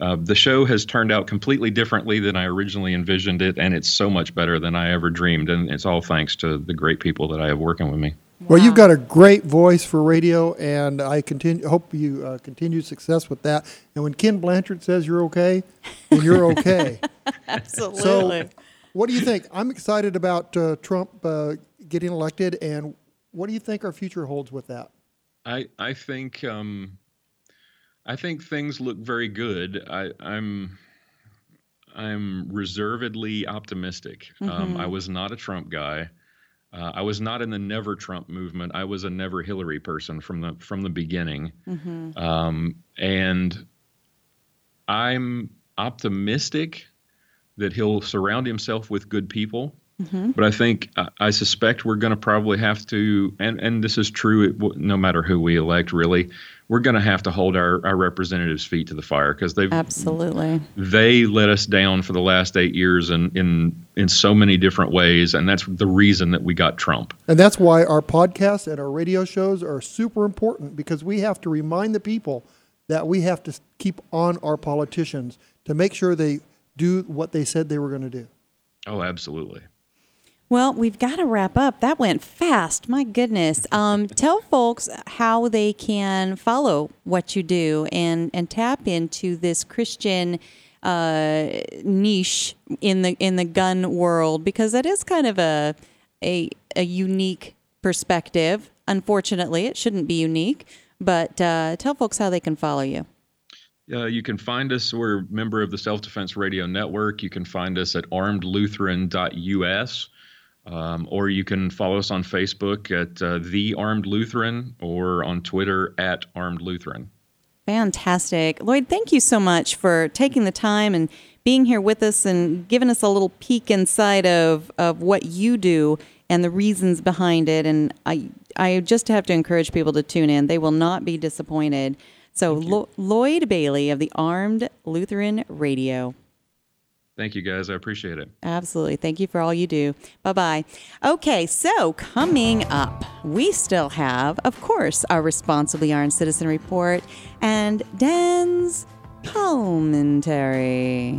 uh, the show has turned out completely differently than i originally envisioned it and it's so much better than i ever dreamed and it's all thanks to the great people that i have working with me well, you've got a great voice for radio, and I continue, hope you uh, continue success with that. And when Ken Blanchard says you're okay, then you're okay. Absolutely. So, what do you think? I'm excited about uh, Trump uh, getting elected, and what do you think our future holds with that? I I think um, I think things look very good. I, I'm I'm reservedly optimistic. Um, mm-hmm. Um, I was not a Trump guy. Uh, I was not in the never Trump movement. I was a never Hillary person from the from the beginning. Mm-hmm. Um, and I'm optimistic that he'll surround himself with good people. Mm-hmm. But I think I suspect we're going to probably have to, and, and this is true no matter who we elect, really, we're going to have to hold our, our representatives' feet to the fire because they've absolutely they let us down for the last eight years in in in so many different ways, and that's the reason that we got Trump. And that's why our podcasts and our radio shows are super important because we have to remind the people that we have to keep on our politicians to make sure they do what they said they were going to do. Oh, absolutely. Well, we've got to wrap up. That went fast. My goodness. Um, tell folks how they can follow what you do and, and tap into this Christian uh, niche in the in the gun world because that is kind of a a, a unique perspective. Unfortunately, it shouldn't be unique. But uh, tell folks how they can follow you. Uh, you can find us. We're a member of the Self Defense Radio Network. You can find us at armedlutheran.us. Um, or you can follow us on Facebook at uh, The Armed Lutheran or on Twitter at Armed Lutheran. Fantastic. Lloyd, thank you so much for taking the time and being here with us and giving us a little peek inside of, of what you do and the reasons behind it. And I, I just have to encourage people to tune in. They will not be disappointed. So, Lo- Lloyd Bailey of the Armed Lutheran Radio. Thank you, guys. I appreciate it. Absolutely. Thank you for all you do. Bye bye. Okay, so coming up, we still have, of course, our Responsibly Armed Citizen Report and Dan's commentary.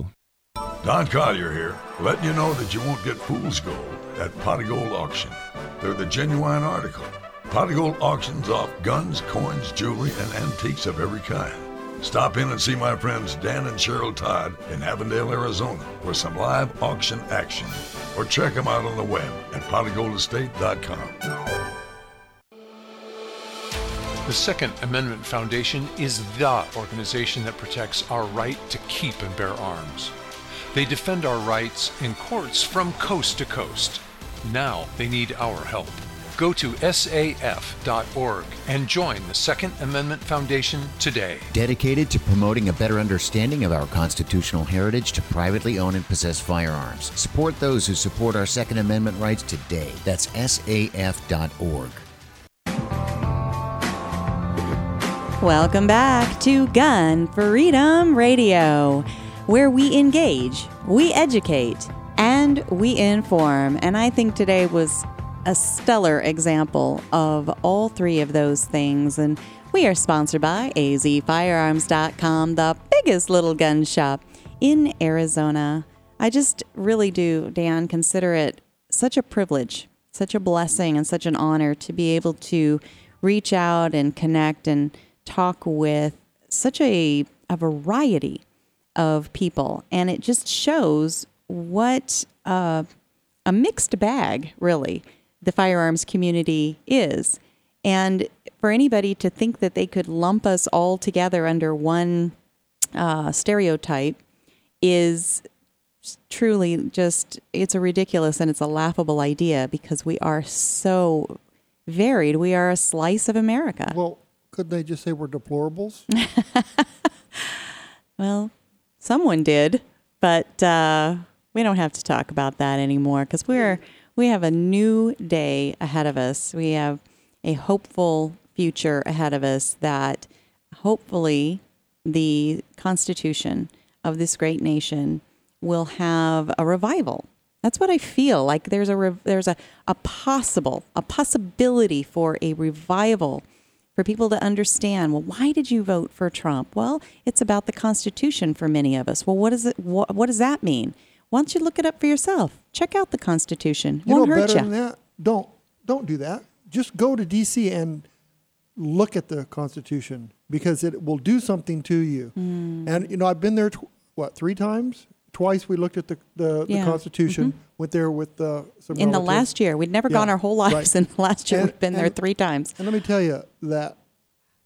Don Collier here, letting you know that you won't get fool's gold at Pot of Gold Auction. They're the genuine article. Pot of Gold auctions off guns, coins, jewelry, and antiques of every kind. Stop in and see my friends Dan and Cheryl Todd in Avondale, Arizona for some live auction action. Or check them out on the web at potofgoldestate.com. The Second Amendment Foundation is the organization that protects our right to keep and bear arms. They defend our rights in courts from coast to coast. Now they need our help. Go to saf.org and join the Second Amendment Foundation today. Dedicated to promoting a better understanding of our constitutional heritage to privately own and possess firearms. Support those who support our Second Amendment rights today. That's saf.org. Welcome back to Gun Freedom Radio, where we engage, we educate, and we inform. And I think today was a stellar example of all three of those things. And we are sponsored by azfirearms.com, the biggest little gun shop in Arizona. I just really do, Dan, consider it such a privilege, such a blessing, and such an honor to be able to reach out and connect and talk with such a, a variety of people. And it just shows what uh, a mixed bag, really, the firearms community is. And for anybody to think that they could lump us all together under one uh, stereotype is truly just, it's a ridiculous and it's a laughable idea because we are so varied. We are a slice of America. Well, couldn't they just say we're deplorables? Well, someone did, but uh, we don't have to talk about that anymore because we're we have a new day ahead of us. We have a hopeful future ahead of us that hopefully the Constitution of this great nation will have a revival. That's what I feel like. There's a there's a, a possible a possibility for a revival for people to understand. Well, why did you vote for Trump? Well, it's about the Constitution for many of us. Well, what does it what, what does that mean? Why don't you look it up for yourself? Check out the Constitution. You Won't know hurt better you. than that? Don't don't do that. Just go to DC and look at the Constitution because it will do something to you. Hmm. And you know, I've been there. Tw- what three times? Twice we looked at the the, Yeah. the Constitution. Went there with uh, some In the last year, we'd never Yeah, gone our whole lives. right. In the last year, And- we've been there three times. And let me tell you that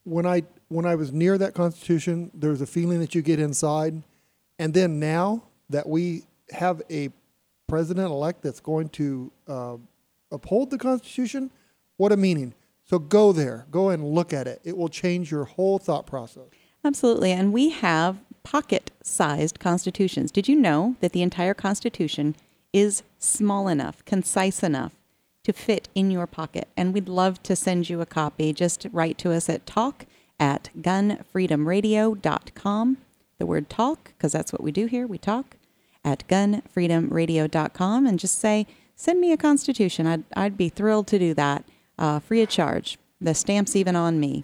when I when I was near that Constitution, there was a feeling that you get inside, and then now that we have a president elect that's going to uh, uphold the Constitution, what a meaning! So go there, go and look at it. It will change your whole thought process. Absolutely. And we have pocket sized constitutions. Did you know that the entire Constitution is small enough, concise enough to fit in your pocket? And we'd love to send you a copy. Just write to us at talk at gunfreedomradio.com. The word talk, because that's what we do here, we talk, at gunfreedomradio.com and just say, send me a constitution. I'd, I'd be thrilled to do that uh, free of charge. The stamp's even on me.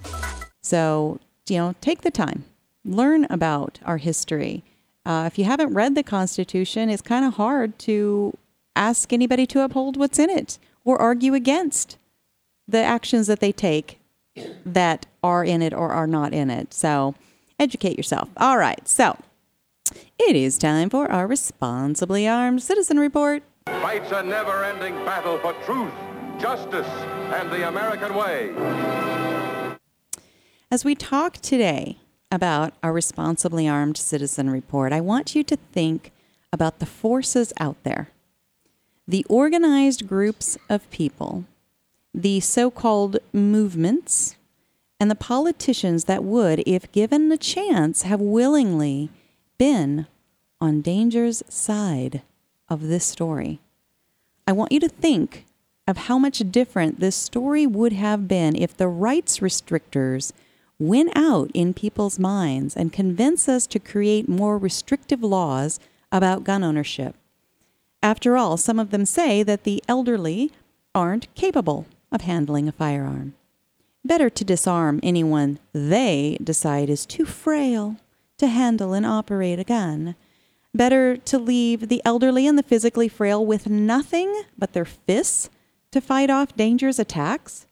So, you know, take the time, learn about our history. Uh, if you haven't read the Constitution, it's kind of hard to ask anybody to uphold what's in it or argue against the actions that they take that are in it or are not in it. So, educate yourself. All right. So, it is time for our responsibly armed citizen report. Fights a never ending battle for truth, justice, and the American way. As we talk today about our responsibly armed citizen report, I want you to think about the forces out there, the organized groups of people, the so called movements, and the politicians that would, if given the chance, have willingly been on danger's side of this story. I want you to think of how much different this story would have been if the rights restrictors win out in people's minds and convince us to create more restrictive laws about gun ownership. After all, some of them say that the elderly aren't capable of handling a firearm. Better to disarm anyone they decide is too frail to handle and operate a gun. Better to leave the elderly and the physically frail with nothing but their fists to fight off dangerous attacks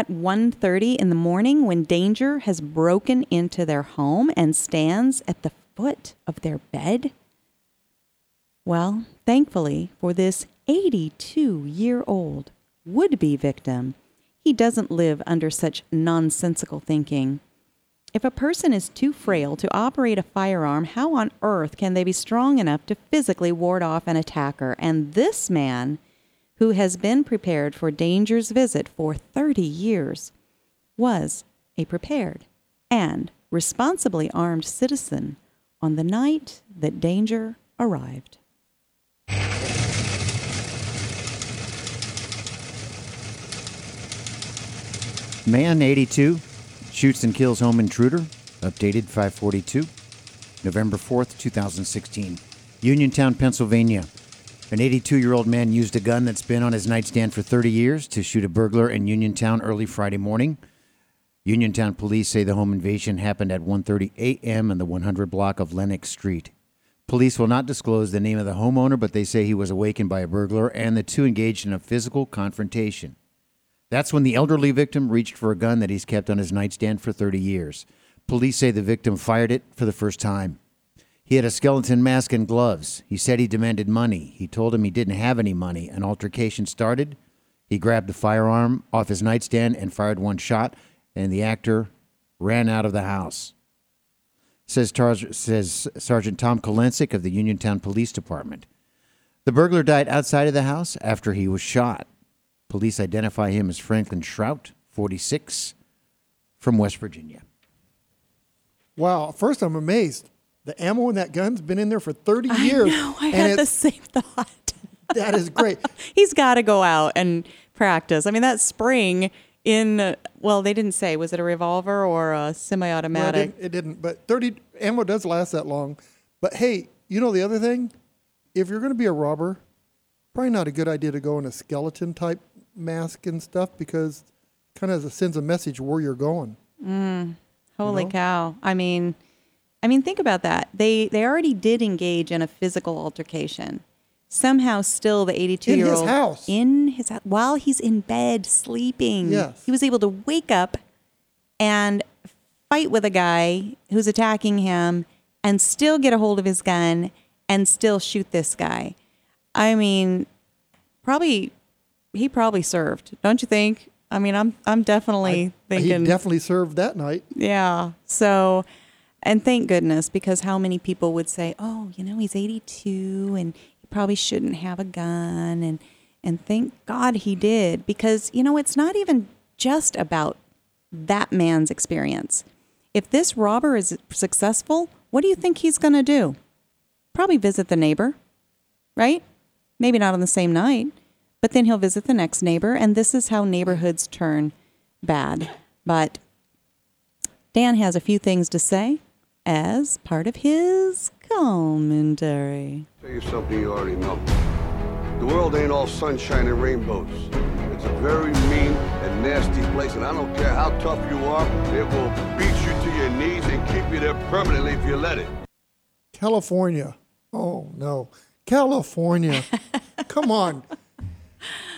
at 1:30 in the morning when danger has broken into their home and stands at the foot of their bed? Well, thankfully for this 82-year-old would-be victim, he doesn't live under such nonsensical thinking. If a person is too frail to operate a firearm, how on earth can they be strong enough to physically ward off an attacker? And this man, who has been prepared for danger's visit for 30 years, was a prepared and responsibly armed citizen on the night that danger arrived. Man 82 shoots and kills home intruder, updated 542, November 4th, 2016. Uniontown, Pennsylvania. An 82 year old man used a gun that's been on his nightstand for 30 years to shoot a burglar in Uniontown early Friday morning. Uniontown police say the home invasion happened at 1:30 a.m. in the 100 block of Lenox Street. Police will not disclose the name of the homeowner, but they say he was awakened by a burglar and the two engaged in a physical confrontation. That's when the elderly victim reached for a gun that he's kept on his nightstand for 30 years. Police say the victim fired it for the first time. He had a skeleton mask and gloves. He said he demanded money. He told him he didn't have any money. An altercation started. He grabbed the firearm off his nightstand and fired one shot, and the actor ran out of the house. Says, Tar- says Sergeant Tom Kolensik of the Uniontown Police Department. The burglar died outside of the house after he was shot. Police identify him as Franklin Shrout, 46, from West Virginia. Wow. First, I'm amazed. The ammo in that gun's been in there for 30 years. I know. I and had the same thought. That is great. He's got to go out and practice. I mean, that spring in, well, they didn't say, was it a revolver or a semi Well, it, automatic? it didn't, but 30 ammo does last that long. But hey, you know the other thing? If you're going to be a robber, probably not a good idea to go in a skeleton type mask and stuff because kind of sends a message where you're going. Mm, holy know? cow. I mean, I mean, think about that. They they already did engage in a physical altercation. Somehow, still the 82 In year his old house. in his house while he's in bed sleeping. Yes. he was able to wake up and fight with a guy who's attacking him, and still get a hold of his gun and still shoot this guy. I mean, probably he probably served, don't you think? I mean, I'm I'm definitely thinking He definitely served that night. yeah. So, and thank goodness because how many people would say, "Oh, you know, he's 82 and he probably shouldn't have a gun." And and thank God he did because you know, it's not even just about that man's experience. If this robber is successful, what do you think he's going to do? Probably visit the neighbor, right? Maybe not on the same night, but then he'll visit the next neighbor and this is how neighborhoods turn bad. But Dan has a few things to say as part of his Commentary. Tell you something you already know. The world ain't all sunshine and rainbows. It's a very mean and nasty place, and I don't care how tough you are, it will beat you to your knees and keep you there permanently if you let it. California. Oh no, California. Come on.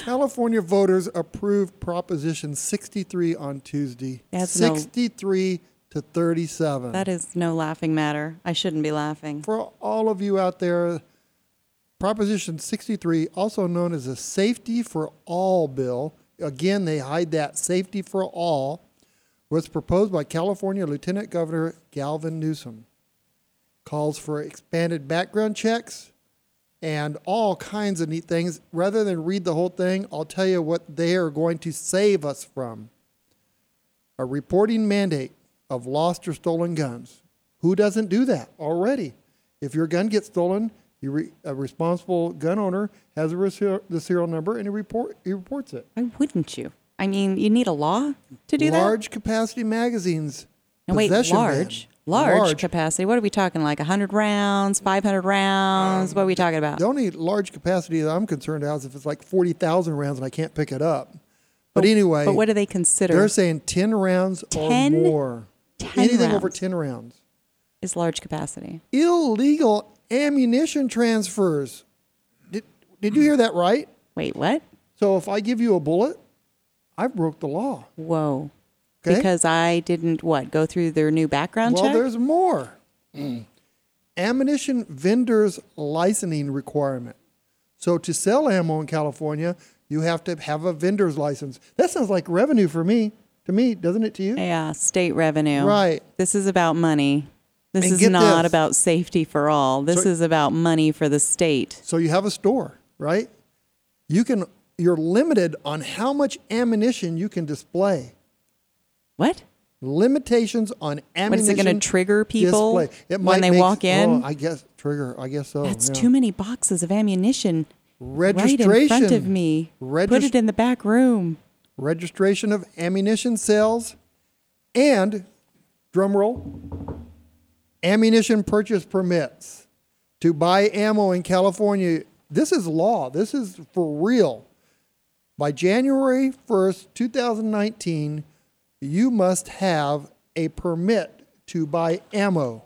California voters approved Proposition 63 on Tuesday. That's no- 63 to 37. That is no laughing matter. I shouldn't be laughing. For all of you out there, Proposition 63, also known as a Safety for All bill, again, they hide that safety for all, was proposed by California Lieutenant Governor Gavin Newsom. Calls for expanded background checks and all kinds of neat things. Rather than read the whole thing, I'll tell you what they are going to save us from a reporting mandate of lost or stolen guns. Who doesn't do that already? If your gun gets stolen, you re- a responsible gun owner has the serial number and he report he reports it. Why wouldn't you? I mean, you need a law to do that. Large capacity magazines. No, wait, ban. large, large, capacity. What are we talking? Like hundred rounds, five hundred rounds? what are we talking about? The only large capacity that I'm concerned about is if it's like forty thousand rounds and I can't pick it up. But, But- anyway, but what do they consider? They're saying ten rounds 10? or more. 10 Anything over ten rounds. Is large capacity. Illegal ammunition transfers. Did Did you hear that right? Wait, what? So if I give you a bullet, I broke the law. Whoa. Okay. Because I didn't what go through their new background well, check. Well, there's more. Ammunition vendors licensing requirement. So to sell ammo in California, you have to have a vendor's license. That sounds like revenue for me. To me, doesn't it to you? Yeah, state revenue. Right. This is about money. This And is not this. about safety for all. This So- is about money for the state. So you have a store, right? You can you're limited on how much ammunition you can display. What? Limitations on What ammunition. is it going to trigger people display. It when they make- walk in? Oh, I guess trigger. I guess so. That's yeah. too many boxes of ammunition Registration right in front of me. Put it in the back room. Registration of ammunition sales, and drum roll, ammunition purchase permits to buy ammo in California. This is law. This is for real. By January 1st, 2019, you must have a permit to buy ammo.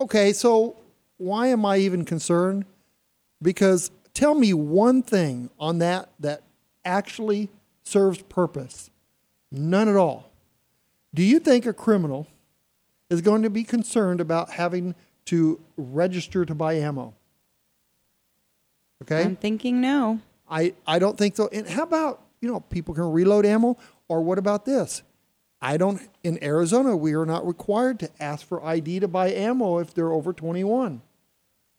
Okay, so why am I even concerned? Because tell me one thing on that that actually serves purpose. None at all. Do you think a criminal is going to be concerned about having to register to buy ammo? Okay? I'm thinking no. I, I don't think so. And how about, you know, people can reload ammo? Or what about this? I don't, in Arizona, we are not required to ask for ID to buy ammo if they're over 21.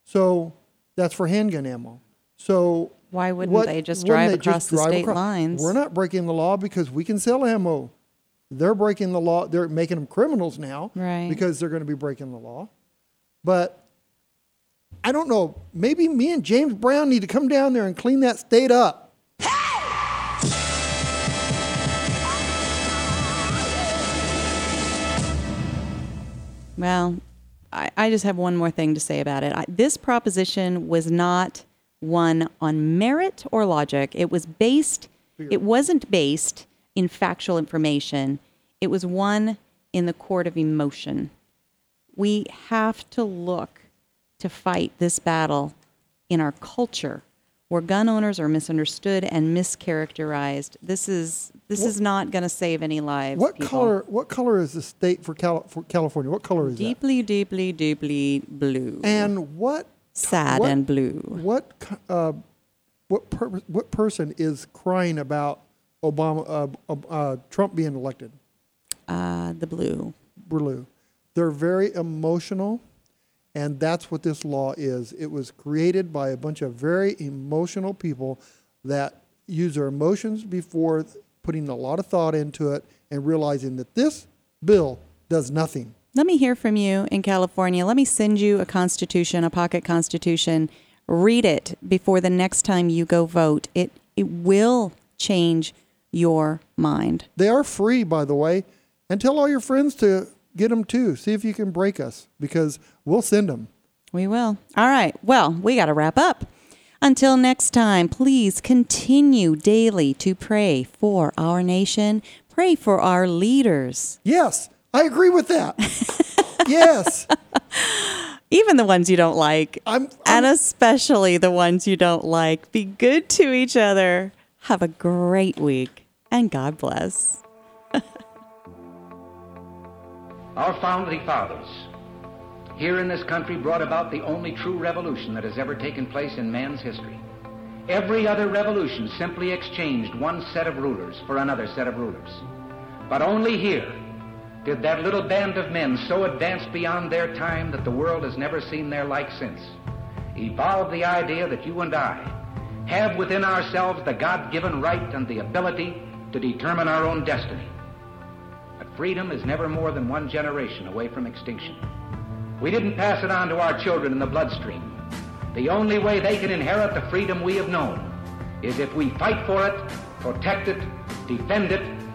So that's for handgun ammo. So Why wouldn't what- they just drive they across the state across- lines? We're not breaking the law because we can sell ammo. They're breaking the law. They're making them criminals now Right. because they're going to be breaking the law. But I don't know. Maybe me and James Brown need to come down there and clean that state up. Well, I, I just have one more thing to say about it. I, this proposition was not one on merit or logic. It was based, it wasn't based in factual information. It was one in the court of emotion. We have to look to fight this battle in our culture where gun owners are misunderstood and mischaracterized. This is this is not going to save any lives. What people. color? What color is the state for, Cal- for California? What color is it? Deeply, deeply, deeply blue. And what? Sad what- and blue. What? Uh, what? Per, what person is crying about Obama? Uh, uh, uh, Trump being elected? Uh, the blue. Blue. They're very emotional, and that's what this law is. It was created by a bunch of very emotional people that use their emotions before putting a lot of thought into it and realizing that this bill does nothing. Let me hear from you in California. Let me send you a constitution, a pocket constitution. Read it before the next time you go vote. It it will change your mind. They are free, by the way, and tell all your friends to get them too. See if you can break us because we'll send them. We will. All right. Well, we got to wrap up. Until next time, please continue daily to pray for our nation, pray for our leaders. Yes, I agree with that. yes. Even the ones you don't like, I'm, and especially the ones you don't like. Be good to each other. Have a great week, and God bless. Our founding fathers here in this country brought about the only true revolution that has ever taken place in man's history. Every other revolution simply exchanged one set of rulers for another set of rulers. But only here did that little band of men so advance beyond their time that the world has never seen their like since evolve the idea that you and I have within ourselves the God-given right and the ability to determine our own destiny. But freedom is never more than one generation away from extinction. We didn't pass it on to our children in the bloodstream. The only way they can inherit the freedom we have known is if we fight for it, protect it, defend it,